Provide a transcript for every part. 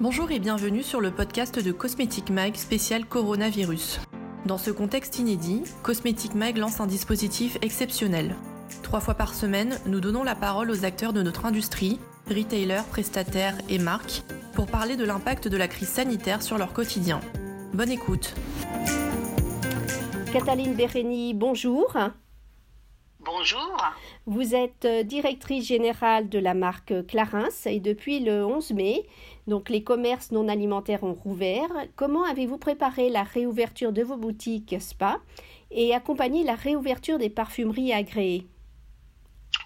Bonjour et bienvenue sur le podcast de Cosmetic Mag spécial coronavirus. Dans ce contexte inédit, Cosmetic Mag lance un dispositif exceptionnel. Trois fois par semaine, nous donnons la parole aux acteurs de notre industrie, retailers, prestataires et marques, pour parler de l'impact de la crise sanitaire sur leur quotidien. Bonne écoute. Cataline Bérény, bonjour. Bonjour. Vous êtes euh, directrice générale de la marque Clarins et depuis le 11 mai, donc les commerces non alimentaires ont rouvert. Comment avez-vous préparé la réouverture de vos boutiques spa et accompagné la réouverture des parfumeries agréées?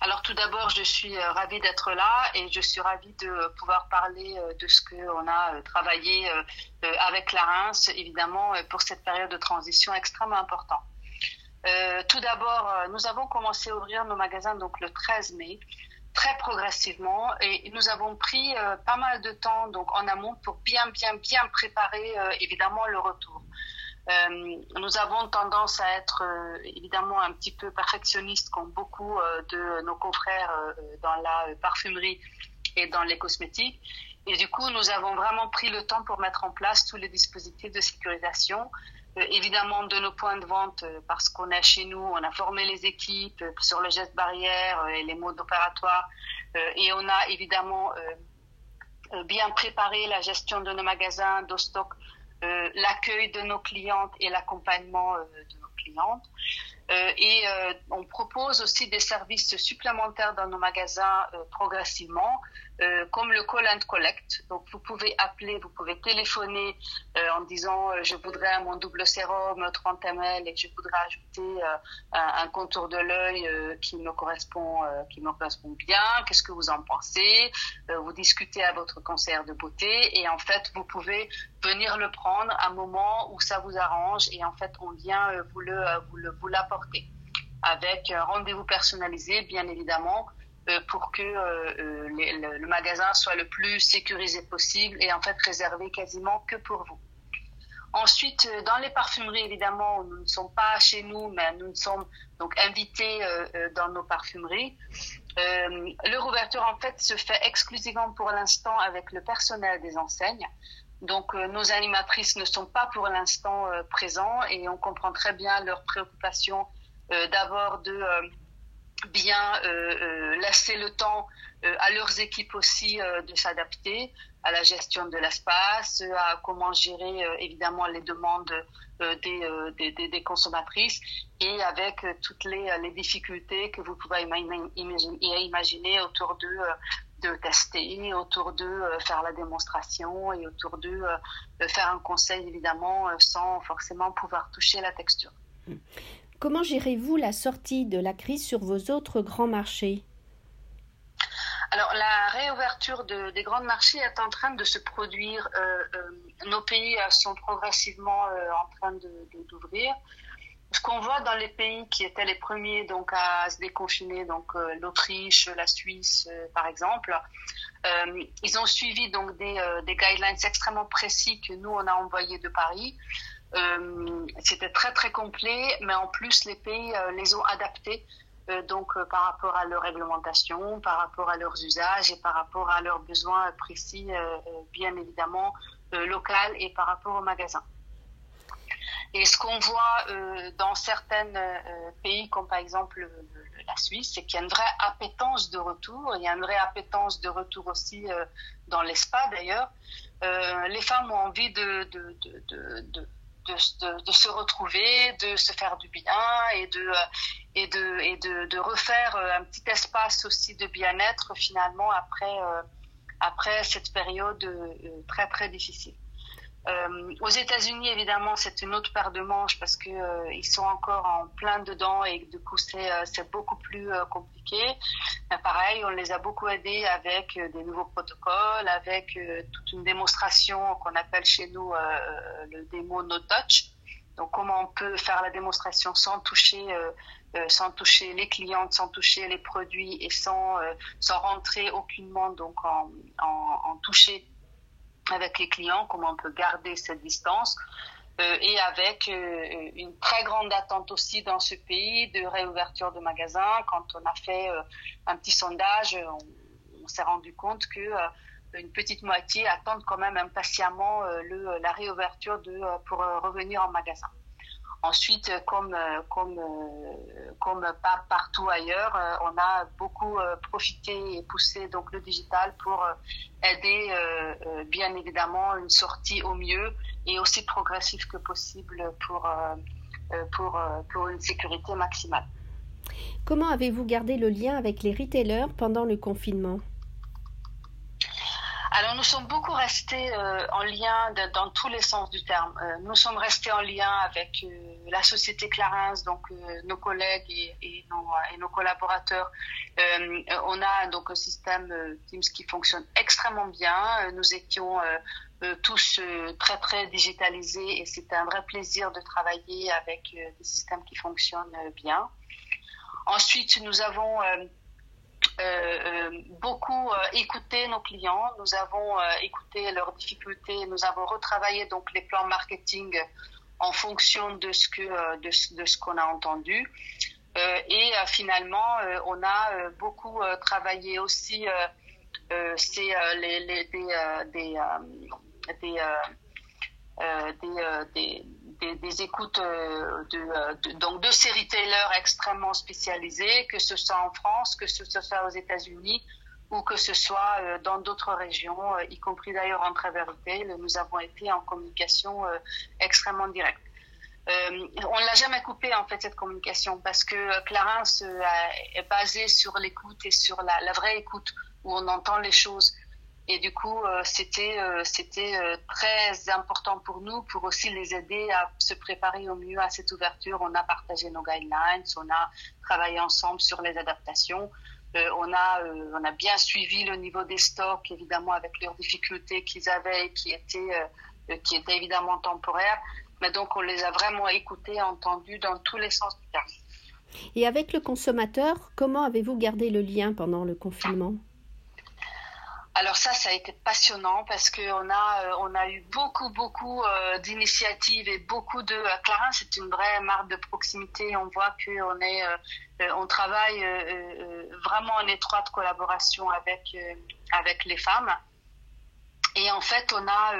Alors tout d'abord, je suis euh, ravie d'être là et je suis ravie de pouvoir parler euh, de ce qu'on a travaillé avec Clarins, évidemment, pour cette période de transition extrêmement importante. Euh, tout d'abord, euh, nous avons commencé à ouvrir nos magasins donc le 13 mai, très progressivement, et nous avons pris euh, pas mal de temps donc en amont pour bien, bien, bien préparer évidemment le retour. nous avons tendance à être évidemment un petit peu perfectionnistes comme beaucoup de nos confrères dans la parfumerie et dans les cosmétiques. Et du coup, nous avons vraiment pris le temps pour mettre en place tous les dispositifs de sécurisation euh, évidemment de nos points de vente euh, parce qu'on est chez nous, on a formé les équipes euh, sur le geste barrière et les modes opératoires et on a évidemment bien préparé la gestion de nos magasins, de stock, l'accueil de nos clientes et l'accompagnement de nos clientes. Et on propose aussi des services supplémentaires dans nos magasins progressivement euh, comme le call and collect. Donc vous pouvez appeler, vous pouvez téléphoner euh, en disant euh, je voudrais mon double sérum 30 ml et je voudrais ajouter un, contour de l'œil qui me correspond qui me correspond bien. Qu'est-ce que vous en pensez? Vous discutez à votre conseiller de beauté et en fait vous pouvez venir le prendre à un moment où ça vous arrange et en fait on vient vous le vous le vous l'apporter avec un rendez-vous personnalisé bien évidemment euh, pour que euh, euh, le, magasin soit le plus sécurisé possible et en fait réservé quasiment que pour vous. Ensuite, dans les parfumeries, évidemment, nous ne sommes pas chez nous, mais nous sommes donc invités dans nos parfumeries. Le rouverture, en fait, se fait exclusivement pour l'instant avec le personnel des enseignes. Donc, nos animatrices ne sont pas pour l'instant présents et on comprend très bien leurs préoccupations d'abord de bien euh, euh, laisser le temps euh, à leurs équipes aussi de s'adapter à la gestion de l'espace, à comment gérer évidemment les demandes des, des, des, consommatrices et avec toutes les, les, difficultés que vous pouvez imaginer, imaginer autour de de tester, autour de faire la démonstration et autour de faire un conseil évidemment sans forcément pouvoir toucher la texture. Comment gérez-vous la sortie de la crise sur vos autres grands marchés? Alors la réouverture des grands marchés est en train de se produire. Euh, euh, nos pays euh, sont progressivement en train d'ouvrir. Ce qu'on voit dans les pays qui étaient les premiers donc à se déconfiner, donc l'Autriche, la Suisse par exemple, ils ont suivi donc des, guidelines extrêmement précis que nous on a envoyés de Paris. Euh, c'était très très complet, mais en plus les pays euh, les ont adaptés euh, par rapport à leur réglementation, par rapport à leurs usages et par rapport à leurs besoins précis, bien évidemment local et par rapport aux magasins. Et ce qu'on voit dans certains pays, comme par exemple la Suisse, c'est qu'il y a une vraie appétence de retour. Il y a une vraie appétence de retour aussi dans l'espace d'ailleurs. les femmes ont envie de, se retrouver, de se faire du bien et de, euh, refaire euh, un petit espace aussi de bien-être finalement euh, après cette période très très difficile. Euh, aux États-Unis, évidemment, c'est une autre paire de manches parce que euh, ils sont encore en plein dedans et du coup c'est euh, beaucoup plus compliqué. Mais pareil, on les a beaucoup aidés avec des nouveaux protocoles, avec toute une démonstration qu'on appelle chez nous le démo no touch. Donc comment on peut faire la démonstration sans toucher sans toucher les clientes, sans toucher les produits et sans sans rentrer aucunement donc en en, en toucher avec les clients, comment on peut garder cette distance. Euh, et avec euh, une très grande attente aussi dans ce pays de réouverture de magasins. Quand on a fait euh, un petit sondage, on, s'est rendu compte que une petite moitié attendent quand même impatiemment le, la réouverture de, pour revenir en magasin. Ensuite, comme, comme, comme pas partout ailleurs, on a beaucoup profité et poussé donc le digital pour aider bien évidemment une sortie au mieux et aussi progressive que possible pour, pour, pour une sécurité maximale. Comment avez-vous gardé le lien avec les retailers pendant le confinement? Alors nous sommes beaucoup restés euh, en lien dans tous les sens du terme. Euh, nous sommes restés en lien avec euh, la société Clarins, donc nos collègues et, nos, collaborateurs. on a donc un système Teams qui fonctionne extrêmement bien. Nous étions tous très très digitalisés et c'était un vrai plaisir de travailler avec des systèmes qui fonctionnent bien. Ensuite, nous avons beaucoup écouté nos clients, nous avons écouté leurs difficultés, nous avons retravaillé donc les plans marketing en fonction de ce que de, ce qu'on a entendu. et finalement, on a beaucoup travaillé aussi c'est les, les, des, des, des, des, écoutes euh, euh, de, donc de ces retailers extrêmement spécialisés, que ce soit en France, que ce soit aux États-Unis ou que ce soit euh, dans d'autres régions, y compris d'ailleurs en Travel Retail. Nous avons été en communication extrêmement directe. on l'a jamais coupé en fait cette communication parce que Clarence est basé sur l'écoute et sur la, vraie écoute où on entend les choses et du coup, euh, c'était euh, euh, très important pour nous pour aussi les aider à se préparer au mieux à cette ouverture. On a partagé nos guidelines, on a travaillé ensemble sur les adaptations. on a bien suivi le niveau des stocks, évidemment avec leurs difficultés qu'ils avaient, qui étaient qui étaient évidemment temporaires. Mais donc on les a vraiment écoutés, entendus dans tous les sens du terme. Et avec le consommateur, comment avez-vous gardé le lien pendant le confinement? Alors ça, ça a été passionnant parce qu'on a, euh, on a eu beaucoup, beaucoup euh, d'initiatives et beaucoup de. Euh, Clarins, c'est une vraie marque de proximité. On voit qu'on est, on travaille vraiment en étroite collaboration avec avec les femmes. Et en fait, on a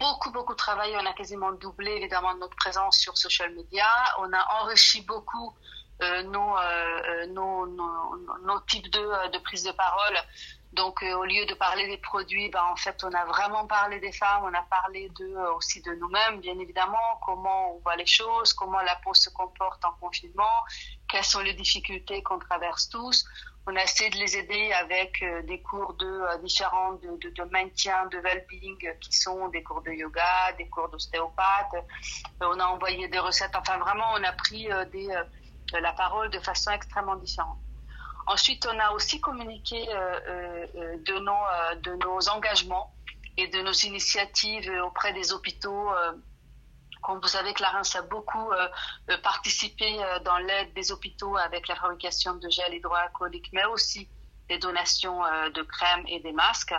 beaucoup, beaucoup travaillé. On a quasiment doublé évidemment notre présence sur social media. On a enrichi beaucoup nos, nos, nos, nos, types de, de prise de parole donc, euh, au lieu de parler des produits, ben, en fait, on a vraiment parlé des femmes, on a parlé de, euh, aussi de nous-mêmes, bien évidemment, comment on voit les choses, comment la peau se comporte en confinement, quelles sont les difficultés qu'on traverse tous. On a essayé de les aider avec euh, des cours de différents de, de, de, maintien, de well-being, qui sont des cours de yoga, des cours d'ostéopathe. on a envoyé des recettes. Enfin, vraiment, on a pris des, la parole de façon extrêmement différente. Ensuite, on a aussi communiqué euh, euh, euh, de, nos, engagements et de nos initiatives auprès des hôpitaux. Comme vous savez, Clarence a beaucoup participé dans l'aide des hôpitaux avec la fabrication de gel hydroalcoolique, mais aussi des donations de crèmes et des masques.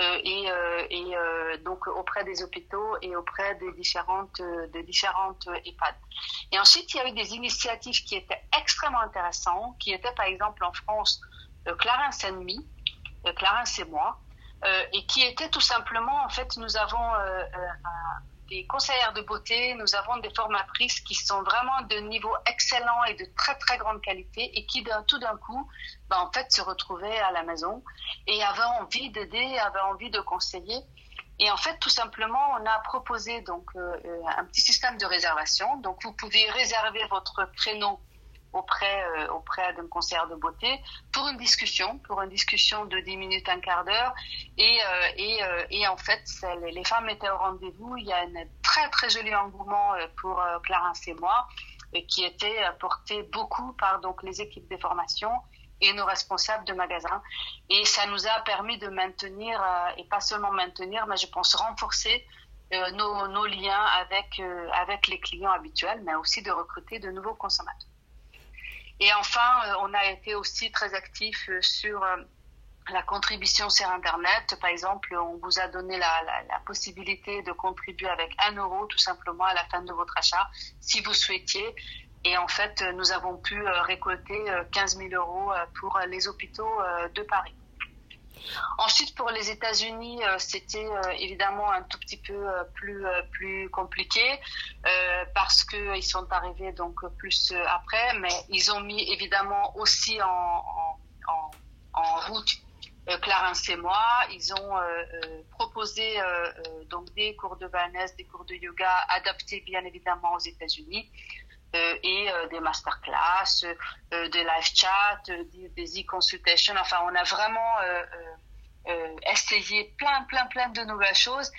Euh, et, euh, euh, donc auprès des hôpitaux et auprès des différentes, des différentes EHPAD. Et ensuite, il y a eu des initiatives qui étaient extrêmement intéressantes, qui étaient par exemple en France Clarence Ennemi, Clarence et moi, et qui étaient tout simplement, en fait, nous avons des conseillères de beauté, nous avons des formatrices qui sont vraiment de niveau excellent et de très très grande qualité et qui tout d'un coup, ben, en fait, se retrouvaient à la maison et avaient envie d'aider, avaient envie de conseiller. Et en fait, tout simplement, on a proposé donc euh, un petit système de réservation. Donc, vous pouvez réserver votre créneau auprès, euh, auprès d'un concert de beauté pour une discussion, pour une discussion de 10 minutes, un quart d'heure. Et, euh, et, euh, et, en fait, les femmes étaient au rendez-vous. Il y a un très, très joli engouement pour Clarence et moi, qui était porté beaucoup par donc, les équipes de formation et nos responsables de magasins. Et ça nous a permis de maintenir, et pas seulement maintenir, mais je pense renforcer nos, nos, liens avec, avec les clients habituels, mais aussi de recruter de nouveaux consommateurs. Et enfin, euh, on a été aussi très actifs euh, sur euh, la contribution sur Internet. Par exemple, on vous a donné la, possibilité de contribuer avec un euro tout simplement à la fin de votre achat, si vous souhaitiez. Et en fait, nous avons pu récolter 15 000 euros pour les hôpitaux de Paris. Ensuite, pour les États-Unis, euh, c'était euh, évidemment un tout petit peu euh, plus compliqué parce que ils sont arrivés donc plus après, mais ils ont mis évidemment aussi en, route Clarence et moi. Ils ont proposé donc des cours de wellness, des cours de yoga adaptés bien évidemment aux États-Unis. Et des masterclass, des live chats, des e-consultations. Enfin, on a vraiment euh, essayer plein, plein, plein de nouvelles choses.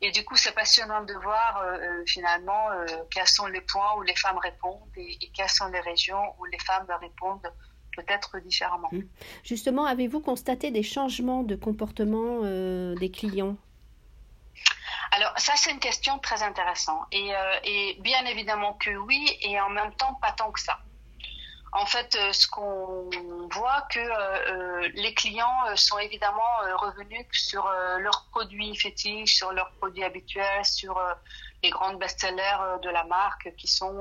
Et du coup, c'est passionnant de voir euh, euh, finalement quels sont les points où les femmes répondent et, quelles sont les régions où les femmes répondent peut-être différemment. Hum. Justement, avez-vous constaté des changements de comportement des clients? Alors ça c'est une question très intéressante et, et, bien évidemment que oui et en même temps pas tant que ça. En fait, euh, ce qu'on voit que euh, euh, les clients sont évidemment revenus sur leurs produits fétiches, sur leurs produits habituels, sur les grandes best-sellers de la marque qui sont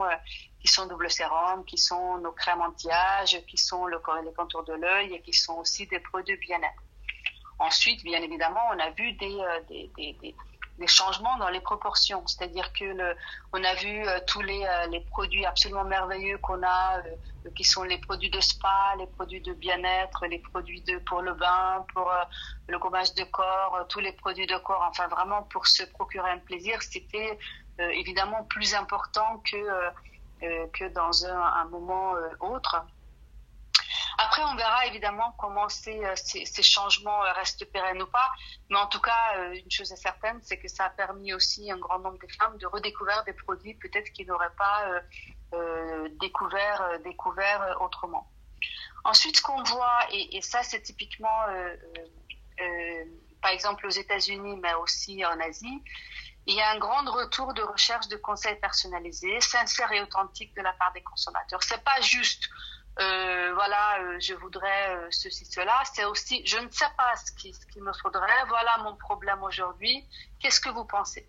qui sont double sérum, qui sont nos crèmes anti-âge, qui sont le, les contours de l'œil et qui sont aussi des produits bien-être. Ensuite, bien évidemment, on a vu des changements dans les proportions. C'est-à-dire que le, on a vu euh, tous les, euh, les, produits absolument merveilleux qu'on a, euh, qui sont les produits de spa, les produits de bien-être, les produits de pour le bain, pour le gommage de corps, tous les produits de corps. Enfin, vraiment pour se procurer un plaisir, c'était évidemment plus important que que dans un, un moment autre. Après, on verra évidemment comment ces, euh, ces, ces, changements euh, restent pérennes ou pas. Mais en tout cas, euh, une chose est certaine, c'est que ça a permis aussi un grand nombre de femmes de redécouvrir des produits peut-être qu'ils n'auraient pas euh, découvert, découvert autrement. Ensuite, ce qu'on voit, et, et ça c'est typiquement, euh, par exemple aux États-Unis, mais aussi en Asie, il y a un grand retour de recherche de conseils personnalisés, sincères et authentiques de la part des consommateurs. C'est pas juste euh, voilà, euh, je voudrais euh, ceci, cela. C'est aussi, je ne sais pas ce qu'il ce me faudrait. Voilà mon problème aujourd'hui. Qu'est-ce que vous pensez?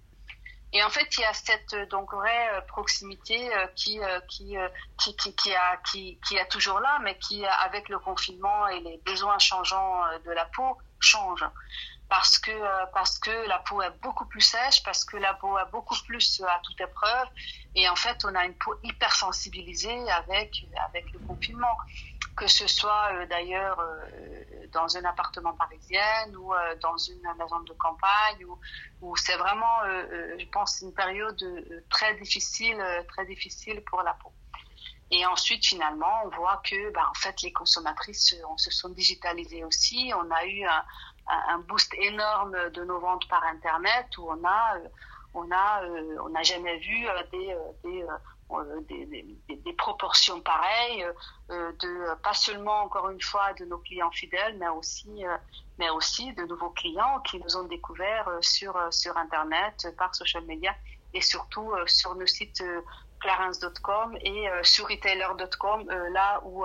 Et en fait, il y a cette donc vraie proximité qui qui, qui, qui, qui a qui, qui a toujours là, mais qui avec le confinement et les besoins changeants de la peau change. Parce que euh, parce que la peau est beaucoup plus sèche, parce que la peau est beaucoup plus à toute épreuve, et en fait on a une peau hyper sensibilisée avec avec le confinement, que ce soit euh, d'ailleurs euh, dans un appartement parisien ou dans une maison de campagne, où, où c'est vraiment, je pense, une période très difficile très difficile pour la peau. Et ensuite, finalement, on voit que, bah, en fait, les consommatrices on se sont digitalisées aussi. On a eu un, boost énorme de nos ventes par internet où on a euh, on a euh, on n'a jamais vu euh, des des, des, proportions pareilles de pas seulement encore une fois de nos clients fidèles mais aussi mais aussi de nouveaux clients qui nous ont découvert sur sur internet par social media et surtout sur nos sites clarence.com et sur retailer.com là où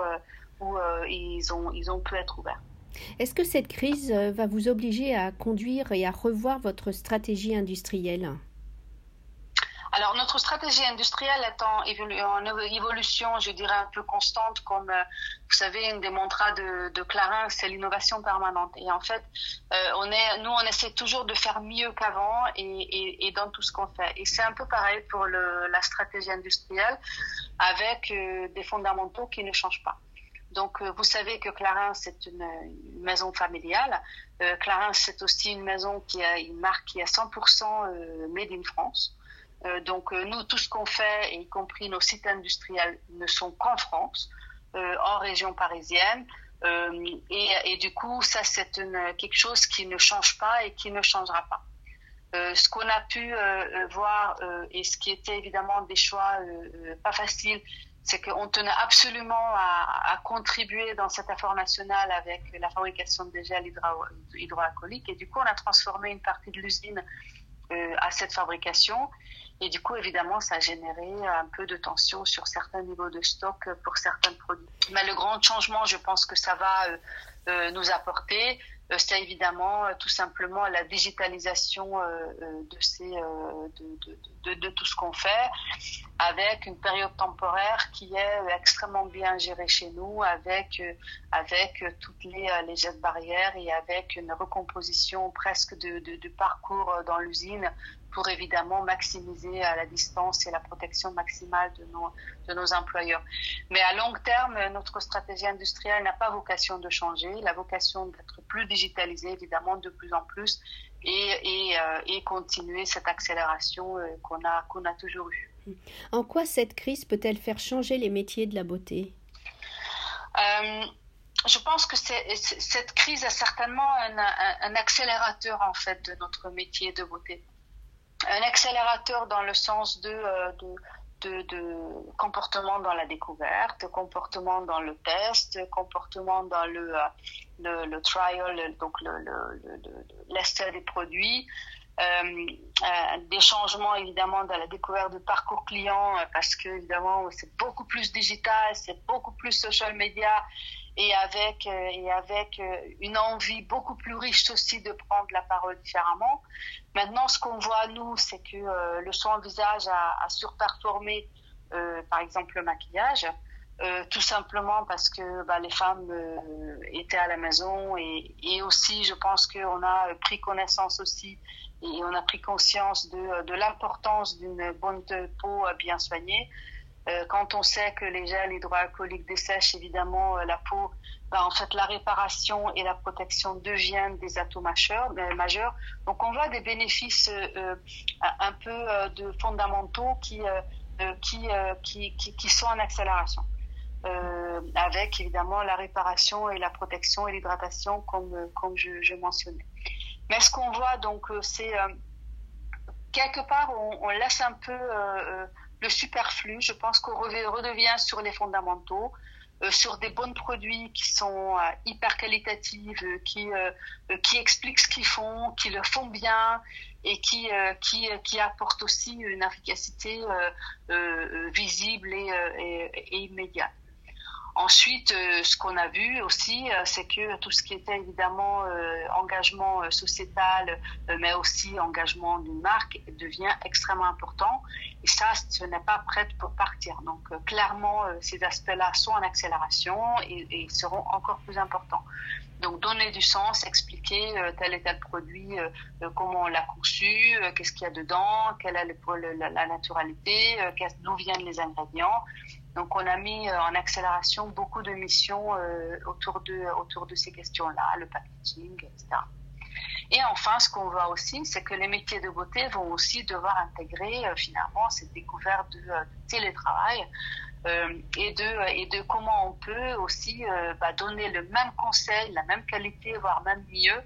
où ils ont ils ont pu être ouverts. Est-ce que cette crise euh, va vous obliger à conduire et à revoir votre stratégie industrielle? Alors notre stratégie industrielle est en, évolution, je dirais un peu constante, comme euh, vous savez, une des mantras de, de Clarin, c'est l'innovation permanente. Et en fait, euh, nous, on essaie toujours de faire mieux qu'avant et, dans tout ce qu'on fait. Et c'est un peu pareil pour la stratégie industrielle, avec des fondamentaux qui ne changent pas. Donc, euh, vous savez que Clarins, c'est une, maison familiale. Euh, Clarins, c'est aussi une maison qui a une marque qui est 100% euh, made in France. Euh, donc, nous, tout ce qu'on fait, y compris nos sites industriels, ne sont qu'en France, en région parisienne. Et, du coup, ça, c'est quelque chose qui ne change pas et qui ne changera pas. Euh, ce qu'on a pu euh, voir euh, et ce qui était évidemment des choix pas faciles, c'est qu'on tenait absolument à, à, contribuer dans cette effort national avec la fabrication de gel hydro hydroalcoolique. Et du coup, on a transformé une partie de l'usine euh, à cette fabrication. Et du coup, évidemment, ça a généré un peu de tension sur certains niveaux de stock pour certains produits. Mais le grand changement, je pense que ça va nous apporter, euh, c'est évidemment euh, tout simplement la digitalisation euh, de, tout ce qu'on fait, avec une période temporaire qui est extrêmement bien gérée chez nous, avec, toutes les, les barrières et avec une recomposition presque de, de parcours dans l'usine pour évidemment maximiser la distance et la protection maximale de nos, de nos employeurs. Mais à long terme, notre stratégie industrielle n'a pas vocation de changer, la vocation d'être plus digitalisée évidemment de plus en plus et, et, euh, et continuer cette accélération euh, qu'on a, qu'on a toujours eue. En quoi cette crise peut-elle faire changer les métiers de la beauté? Euh, je pense que cette crise est certainement un, un, un, accélérateur en fait de notre métier de beauté un accélérateur dans le sens de, euh, de, de, comportement dans la découverte, comportement dans le test, comportement dans le, euh, le, trial, donc l'essai le, des produits. Euh, des changements évidemment dans la découverte de parcours client parce que évidemment c'est beaucoup plus digital, c'est beaucoup plus social media et avec euh, et avec euh, une envie beaucoup plus riche aussi de prendre la parole différemment. Maintenant, ce qu'on voit nous, c'est que euh, le soin visage a, surperformé, par exemple, le maquillage. Tout simplement parce que bah, les femmes étaient à la maison et, et aussi je pense qu'on a pris connaissance aussi et on a pris conscience de, de l'importance d'une bonne peau bien soignée. Euh, quand on sait que les gels hydroalcooliques dessèchent évidemment euh, la peau, ben, en fait la réparation et la protection deviennent des atouts majeurs. Euh, majeurs. Donc on voit des bénéfices un peu de fondamentaux qui, qui, qui, qui, qui, sont en accélération. avec évidemment la réparation et la protection et l'hydratation comme, comme je, je, mentionnais. Mais ce qu'on voit donc c'est quelque part on, on, laisse un peu le superflu. Je pense qu'on redevient sur les fondamentaux, euh, sur des bons produits qui sont euh, hyper qualitatifs, euh, qui, expliquent ce qu'ils font, qui le font bien et qui, apportent aussi une efficacité visible et immédiate. Ensuite, euh, ce qu'on a vu aussi, euh, c'est que tout ce qui était évidemment euh, engagement sociétal, mais aussi engagement d'une marque, devient extrêmement important. Et ça, ce n'est pas prêt pour partir. Donc, clairement, ces aspects-là sont en accélération et, et, seront encore plus importants. Donc, donner du sens, expliquer tel et tel produit, comment on l'a conçu, qu'est-ce qu'il y a dedans, quelle est la, la naturalité, d'où viennent les ingrédients donc on a mis euh, en accélération beaucoup de missions euh, autour de autour de ces questions-là, le packaging, etc. Et enfin, ce qu'on voit aussi, c'est que les métiers de beauté vont aussi devoir intégrer euh, finalement cette découverte de, télétravail et de et de comment on peut aussi bah, donner le même conseil, la même qualité, voire même mieux,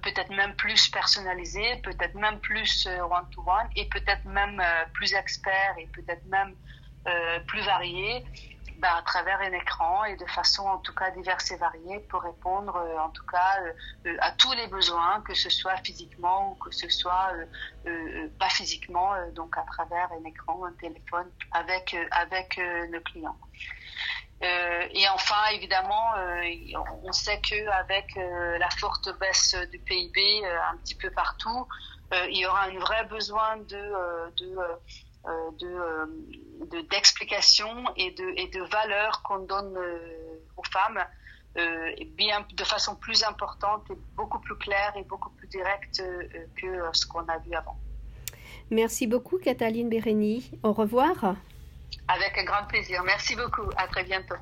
peut-être même plus personnalisé, peut-être même plus one-to-one et peut-être même plus expert et peut-être même plus variés bah, à travers un écran et de façon en tout cas diverse et variée pour répondre euh, en tout cas euh, à tous les besoins, que ce soit physiquement ou que ce soit pas physiquement, donc à travers un écran, un téléphone avec, avec nos clients. et enfin, évidemment, on sait qu'avec la forte baisse du PIB un petit peu partout, il y aura un vrai besoin de euh, euh, de d'explications et de et de valeurs qu'on donne euh, aux femmes bien de façon plus importante et beaucoup plus claire et beaucoup plus directe que ce qu'on a vu avant. Merci beaucoup, Cataline Bérény. Au revoir. Avec un grand plaisir. Merci beaucoup. À très bientôt.